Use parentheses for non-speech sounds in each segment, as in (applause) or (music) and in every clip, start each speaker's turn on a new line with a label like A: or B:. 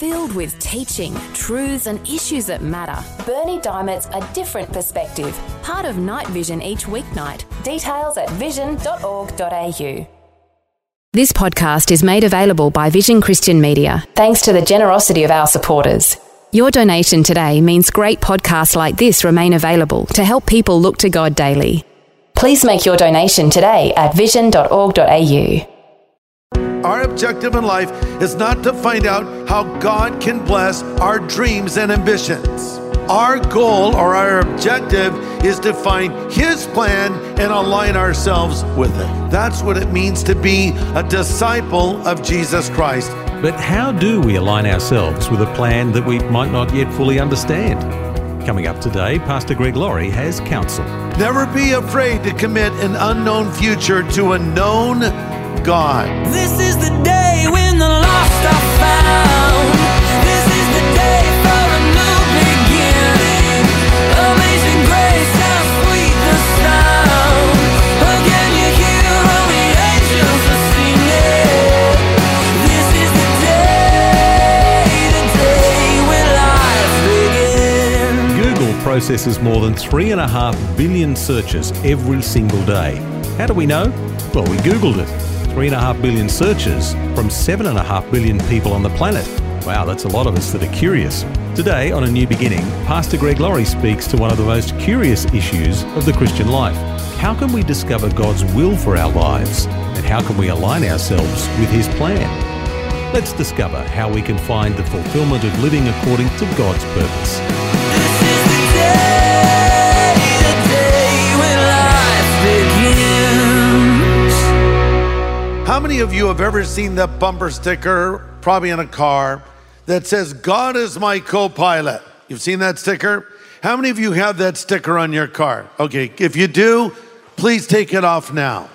A: Filled with teaching, truths, and issues that matter. Berni Dymet's A Different Perspective. Part of Night Vision each weeknight. Details at vision.org.au. This podcast is made available by Vision Christian Media, thanks to the generosity of our supporters. Your donation today means great podcasts like this remain available to help people look to God daily. Please make your donation today at vision.org.au.
B: Our objective in life is not to find out how God can bless our dreams and ambitions. Our goal or our objective is to find His plan and align ourselves with it. That's what it means to be a disciple of Jesus Christ.
C: But how do we align ourselves with a plan that we might not yet fully understand? Coming up today, Pastor Greg Laurie has counsel.
B: Never be afraid to commit an unknown future to a known God.
D: This is the day when the lost are found. This is the day for a new beginning. Amazing grace, how sweet the sound. Again, you hear all the angels are singing. This is the day, the day when life begins.
C: Google processes more than 3.5 billion searches every single day. How do we know? Well, we Googled it. 3.5 billion searches from 7.5 billion people on the planet. Wow, that's a lot of us that are curious. Today, on A New Beginning, Pastor Greg Laurie speaks to one of the most curious issues of the Christian life. How can we discover God's will for our lives? And how can we align ourselves with His plan? Let's discover how we can find the fulfillment of living according to God's purpose.
B: How many of you have ever seen that bumper sticker, probably in a car, that says, God is my co pilot? You've seen that sticker? How many of you have that sticker on your car? Okay, if you do, please take it off now.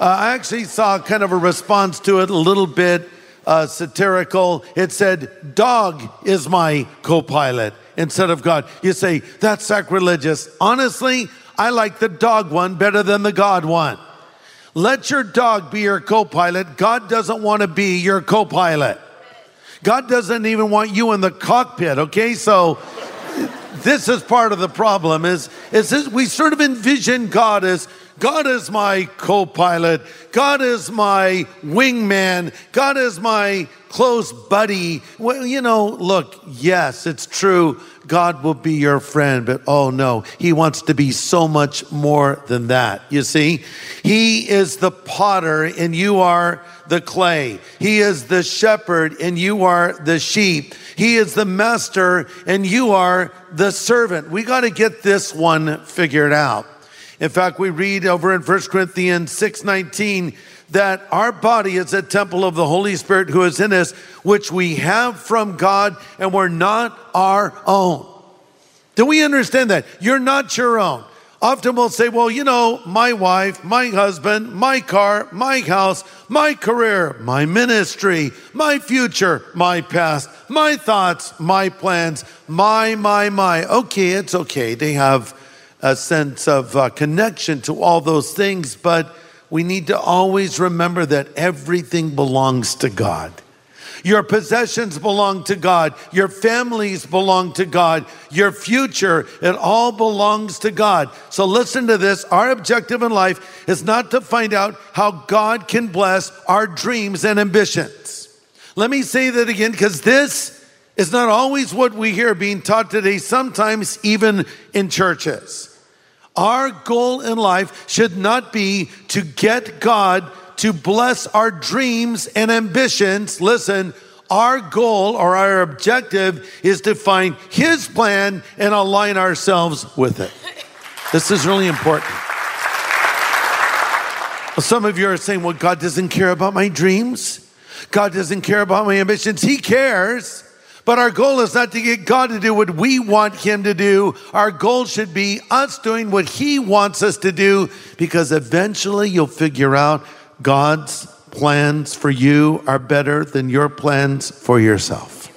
B: Uh, I actually saw kind of a response to it, a little bit uh, satirical. It said, Dog is my co pilot instead of God. You say, That's sacrilegious. Honestly, I like the dog one better than the God one. Let your dog be your co pilot. God doesn't want to be your co pilot. God doesn't even want you in the cockpit, okay? So this is part of the problem is, is this, we sort of envision God as God is my co-pilot. God is my wingman. God is my close buddy. Well, you know, look, yes, it's true. God will be your friend, but oh no, he wants to be so much more than that. You see, he is the potter and you are the clay. He is the shepherd and you are the sheep. He is the master and you are the servant. We got to get this one figured out. In fact, we read over in 1 Corinthians 6:19 that our body is a temple of the Holy Spirit who is in us, which we have from God and we're not our own. Do we understand that? You're not your own. Often we'll say, well, you know, my wife, my husband, my car, my house, my career, my ministry, my future, my past, my thoughts, my plans, my, my, my. Okay, it's okay. They have a sense of uh, connection to all those things, but we need to always remember that everything belongs to God. Your possessions belong to God. Your families belong to God. Your future, it all belongs to God. So listen to this. Our objective in life is not to find out how God can bless our dreams and ambitions. Let me say that again because this is not always what we hear being taught today, sometimes even in churches. Our goal in life should not be to get God to bless our dreams and ambitions. Listen, our goal or our objective is to find His plan and align ourselves with it. This is really important. Some of you are saying, well, God doesn't care about my dreams. God doesn't care about my ambitions. He cares. But our goal is not to get God to do what we want Him to do. Our goal should be us doing what He wants us to do because eventually you'll figure out God's plans for you are better than your plans for yourself.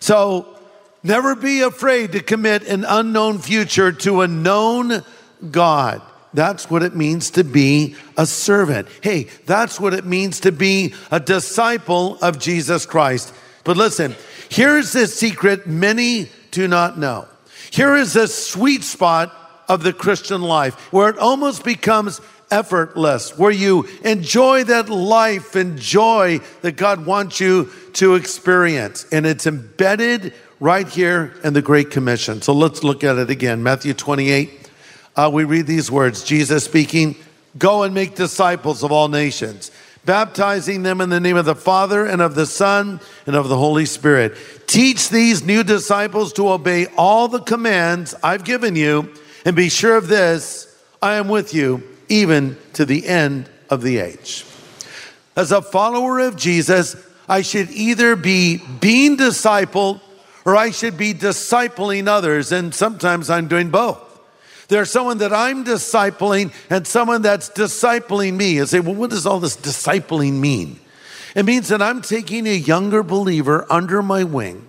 B: So never be afraid to commit an unknown future to a known God. That's what it means to be a servant. Hey, that's what it means to be a disciple of Jesus Christ. But listen, Here is the secret many do not know. Here is the sweet spot of the Christian life where it almost becomes effortless, where you enjoy that life and joy that God wants you to experience. And it's embedded right here in the Great Commission. So let's look at it again. Matthew 28, uh, we read these words Jesus speaking, Go and make disciples of all nations baptizing them in the name of the Father and of the Son and of the Holy Spirit. Teach these new disciples to obey all the commands I've given you, and be sure of this I am with you even to the end of the age. As a follower of Jesus, I should either be being discipled or I should be discipling others, and sometimes I'm doing both. There's someone that I'm discipling and someone that's discipling me. And say, well, what does all this discipling mean? It means that I'm taking a younger believer under my wing.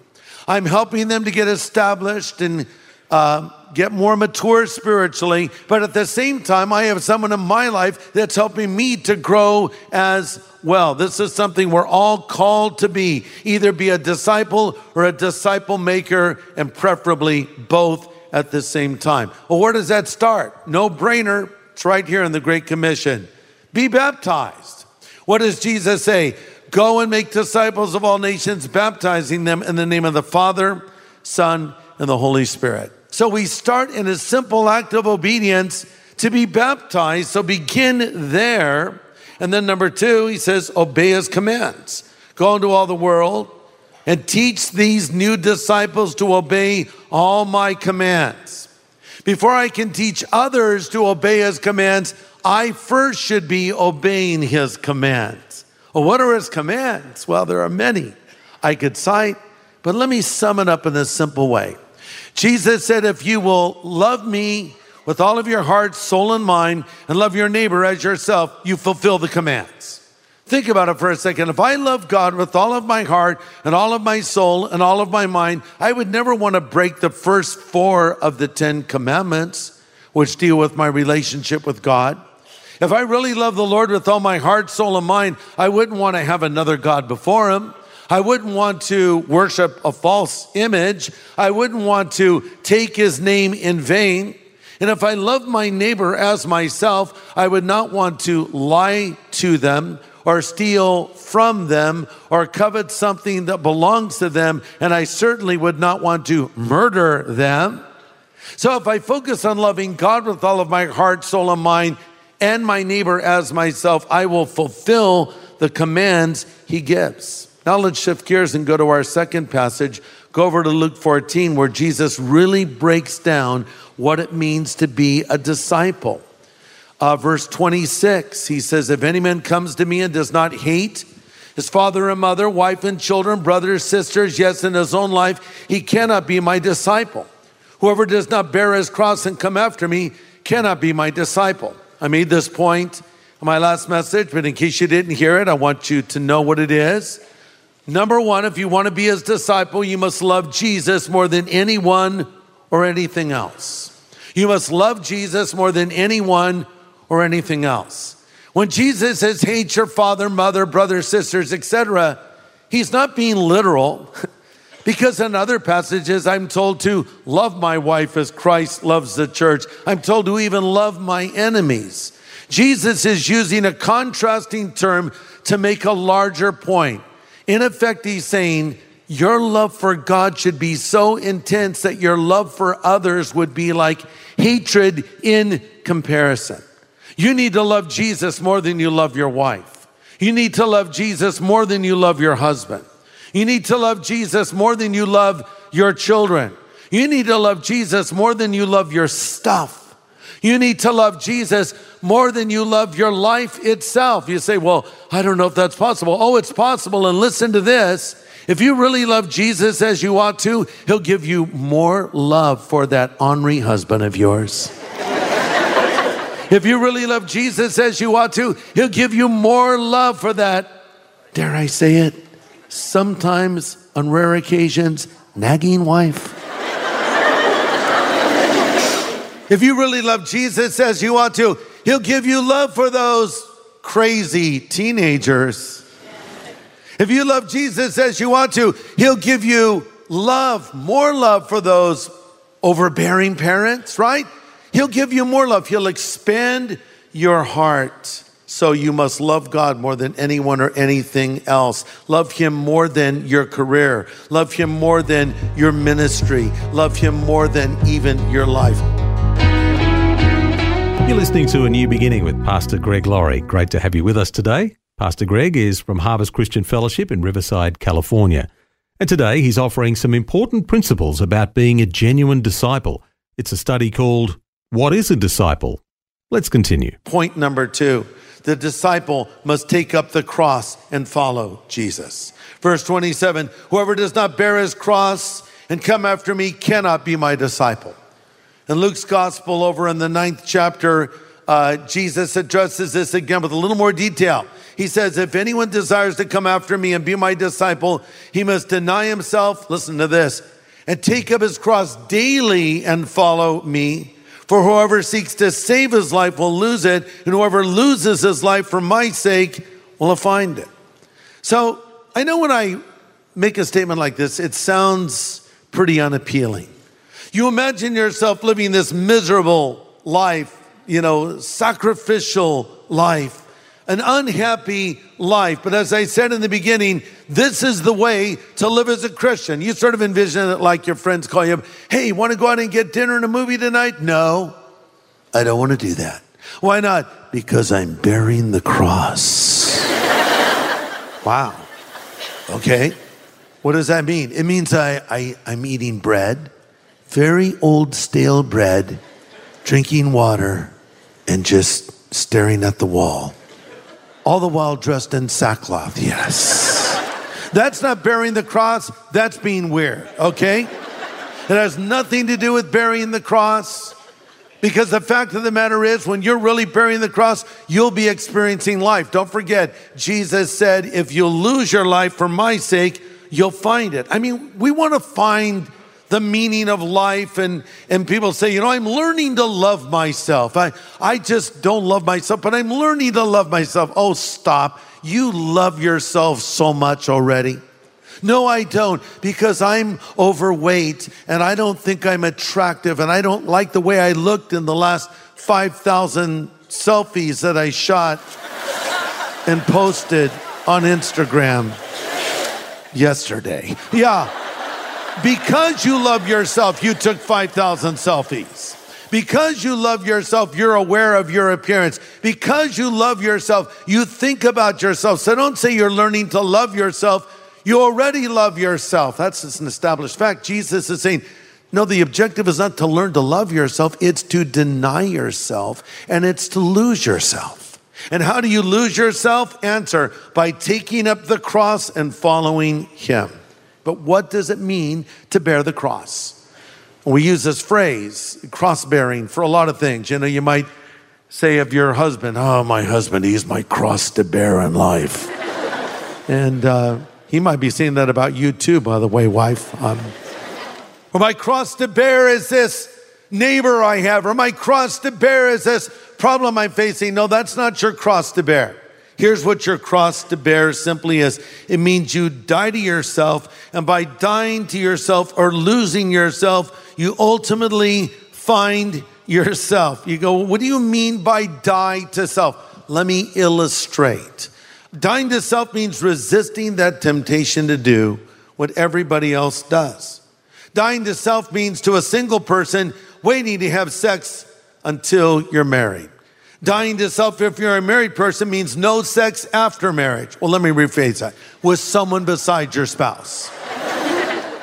B: I'm helping them to get established and uh, get more mature spiritually. But at the same time, I have someone in my life that's helping me to grow as well. This is something we're all called to be either be a disciple or a disciple maker, and preferably both at the same time. Well, where does that start? No brainer. It's right here in the Great Commission. Be baptized. What does Jesus say? Go and make disciples of all nations, baptizing them in the name of the Father, Son, and the Holy Spirit. So we start in a simple act of obedience to be baptized. So begin there. And then number two, he says, obey his commands. Go into all the world, and teach these new disciples to obey all my commands. Before I can teach others to obey his commands, I first should be obeying his commands. Well, what are his commands? Well, there are many I could cite, but let me sum it up in a simple way. Jesus said, If you will love me with all of your heart, soul, and mind, and love your neighbor as yourself, you fulfill the commands. Think about it for a second. If I love God with all of my heart and all of my soul and all of my mind, I would never want to break the first four of the Ten Commandments, which deal with my relationship with God. If I really love the Lord with all my heart, soul, and mind, I wouldn't want to have another God before Him. I wouldn't want to worship a false image. I wouldn't want to take His name in vain. And if I love my neighbor as myself, I would not want to lie to them or steal from them or covet something that belongs to them, and I certainly would not want to murder them. So if I focus on loving God with all of my heart, soul, and mind, and my neighbor as myself, I will fulfill the commands he gives. Now let's shift gears and go to our second passage. Go over to Luke 14, where Jesus really breaks down what it means to be a disciple uh, verse 26, he says, If any man comes to me and does not hate his father and mother, wife and children, brothers, sisters, yes, in his own life, he cannot be my disciple. Whoever does not bear his cross and come after me cannot be my disciple. I made this point in my last message, but in case you didn't hear it, I want you to know what it is. Number one, if you want to be his disciple, you must love Jesus more than anyone or anything else. You must love Jesus more than anyone or anything else. When Jesus says, hate your father, mother, brothers, sisters, etc., he's not being literal. (laughs) Because in other passages, I'm told to love my wife as Christ loves the church. I'm told to even love my enemies. Jesus is using a contrasting term to make a larger point. In effect, he's saying, Your love for God should be so intense that your love for others would be like hatred in comparison. You need to love Jesus more than you love your wife. You need to love Jesus more than you love your husband. You need to love Jesus more than you love your children. You need to love Jesus more than you love your stuff. You need to love Jesus more than you love your life itself. You say, Well, I don't know if that's possible. Oh, it's possible. And listen to this. If you really love Jesus as you ought to, he'll give you more love for that ornery husband of yours. If you really love Jesus as you ought to, He'll give you more love for that. Dare I say it? Sometimes, on rare occasions, nagging wife. if you really love Jesus as you ought to, He'll give you love for those crazy teenagers. If you love Jesus as you ought to, He'll give you love, more love for those overbearing parents, right? He'll give you more love. He'll expand your heart. So you must love God more than anyone or anything else. Love Him more than your career. Love Him more than your ministry. Love Him more than even your life.
C: You're listening to A New Beginning with Pastor Greg Laurie. Great to have you with us today. Pastor Greg is from Harvest Christian Fellowship in Riverside, California. And today he's offering some important principles about being a genuine disciple. It's a study called What is a Disciple? Let's continue.
B: Point number two the disciple must take up the cross and follow Jesus. Verse 27 Whoever does not bear his cross and come after me cannot be my disciple. In Luke's gospel, over in the ninth chapter, uh, Jesus addresses this again with a little more detail. He says, If anyone desires to come after me and be my disciple, he must deny himself, listen to this, and take up his cross daily and follow me. For whoever seeks to save his life will lose it, and whoever loses his life for my sake will find it. So I know when I make a statement like this, it sounds pretty unappealing. You imagine yourself living this miserable life, you know, sacrificial life, an unhappy life. But as I said in the beginning, this is the way to live as a Christian. You sort of envision it like your friends call you up, hey, want to go out and get dinner and a movie tonight? No, I don't want to do that. Why not? Because I'm bearing the cross. wow. Okay. What does that mean? It means I, I, I'm eating bread, very old stale bread, drinking water, and just staring at the wall. All the while dressed in sackcloth, yes. That's not bearing the cross, that's being weird, okay? It has nothing to do with bearing the cross. Because the fact of the matter is, when you're really bearing the cross, you'll be experiencing life. Don't forget, Jesus said, if you lose your life for my sake, you'll find it. I mean, we want to find the meaning of life and and people say you know i'm learning to love myself. I i just don't love myself but i'm learning to love myself. Oh stop. You love yourself so much already. No i don't because i'm overweight and i don't think i'm attractive and i don't like the way i looked in the last 5000 selfies that i shot and posted on instagram yesterday. Yeah because you love yourself, you took 5,000 selfies. Because you love yourself, you're aware of your appearance. Because you love yourself, you think about yourself. So don't say you're learning to love yourself. You already love yourself. That's an established fact. Jesus is saying, no, the objective is not to learn to love yourself, it's to deny yourself and it's to lose yourself. And how do you lose yourself? Answer by taking up the cross and following Him. But what does it mean to bear the cross? We use this phrase, cross bearing, for a lot of things. You know, you might say of your husband, Oh, my husband, he's my cross to bear in life. and uh, he might be saying that about you too, by the way, wife. Um, or my cross to bear is this neighbor I have, or my cross to bear is this problem I'm facing. No, that's not your cross to bear. Here's what your cross to bear simply is it means you die to yourself, and by dying to yourself or losing yourself, you ultimately find yourself. You go, What do you mean by die to self? Let me illustrate. Dying to self means resisting that temptation to do what everybody else does. Dying to self means to a single person waiting to have sex until you're married. Dying to self, if you're a married person, means no sex after marriage. Well, let me rephrase that with someone besides your spouse.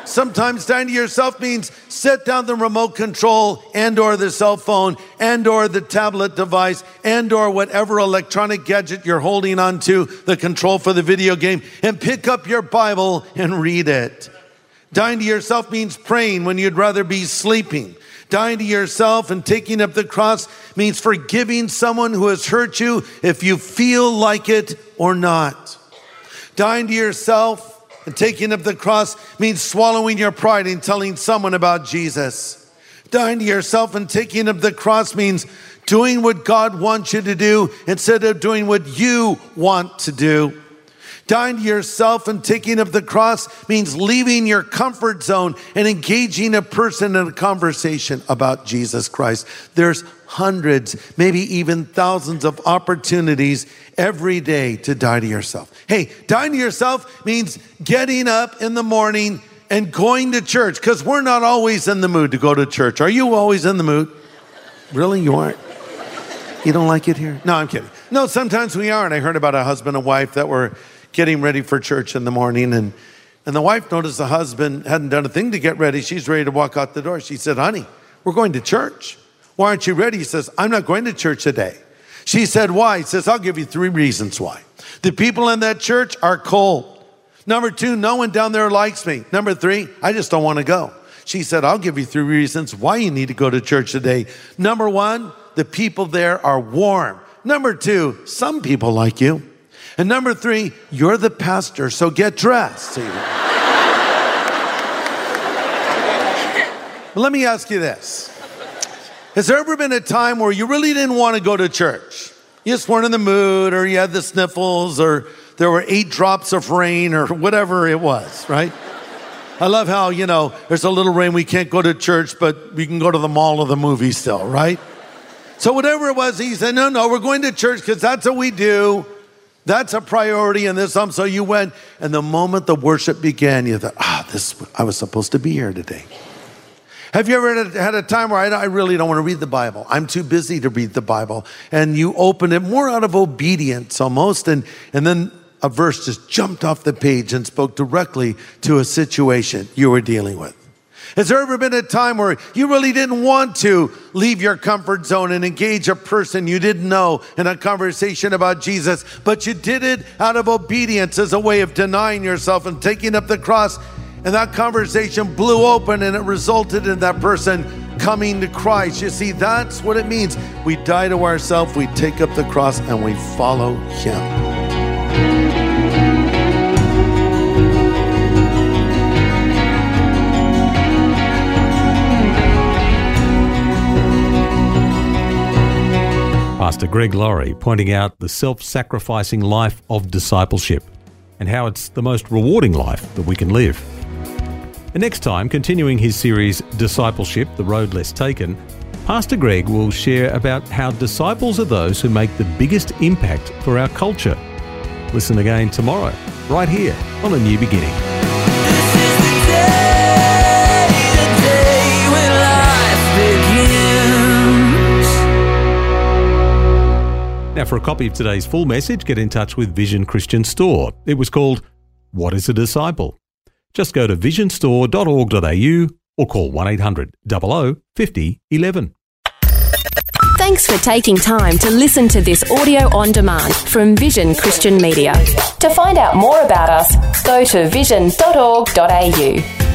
B: Sometimes dying to yourself means set down the remote control and or the cell phone and or the tablet device and or whatever electronic gadget you're holding onto the control for the video game and pick up your Bible and read it. Dying to yourself means praying when you'd rather be sleeping. Dying to yourself and taking up the cross means forgiving someone who has hurt you if you feel like it or not. Dying to yourself and taking up the cross means swallowing your pride and telling someone about Jesus. Dying to yourself and taking up the cross means doing what God wants you to do instead of doing what you want to do. Dying to yourself and taking up the cross means leaving your comfort zone and engaging a person in a conversation about Jesus Christ. There's hundreds, maybe even thousands of opportunities every day to die to yourself. Hey, dying to yourself means getting up in the morning and going to church because we're not always in the mood to go to church. Are you always in the mood? Really? You aren't? You don't like it here? No, I'm kidding. No, sometimes we aren't. I heard about a husband and wife that were getting ready for church in the morning and and the wife noticed the husband hadn't done a thing to get ready. She's ready to walk out the door. She said, Honey, we're going to church. Why aren't you ready? He says, I'm not going to church today. She said, Why? He says, I'll give you three reasons why. The people in that church are cold. Number two, no one down there likes me. Number three, I just don't want to go. She said, I'll give you three reasons why you need to go to church today. Number one, the people there are warm. Number two, some people like you. And number three, you're the pastor, so get dressed. (laughs) Let me ask you this Has there ever been a time where you really didn't want to go to church? You just weren't in the mood, or you had the sniffles, or there were eight drops of rain, or whatever it was, right? I love how, you know, there's a little rain, we can't go to church, but we can go to the mall or the movie still, right? So, whatever it was, he said, No, no, we're going to church because that's what we do. That's a priority in this. So you went, and the moment the worship began, you thought, Ah, this, I was supposed to be here today. Have you ever had a, had a time where I, I really don't want to read the Bible? I'm too busy to read the Bible. And you open it more out of obedience almost, and, and then a verse just jumped off the page and spoke directly to a situation you were dealing with. Has there ever been a time where you really didn't want to leave your comfort zone and engage a person you didn't know in a conversation about Jesus, but you did it out of obedience as a way of denying yourself and taking up the cross? And that conversation blew open and it resulted in that person coming to Christ. You see, that's what it means. We die to ourselves, we take up the cross, and we follow Him.
C: Pastor Greg Laurie pointing out the self sacrificing life of discipleship and how it's the most rewarding life that we can live. And next time, continuing his series Discipleship The Road Less Taken, Pastor Greg will share about how disciples are those who make the biggest impact for our culture. Listen again tomorrow, right here on A New Beginning. Now, for a copy of today's full message, get in touch with Vision Christian Store. It was called What is a Disciple? Just go to visionstore.org.au or call 1 800 00 50 11.
A: Thanks for taking time to listen to this audio on demand from Vision Christian Media. To find out more about us, go to vision.org.au.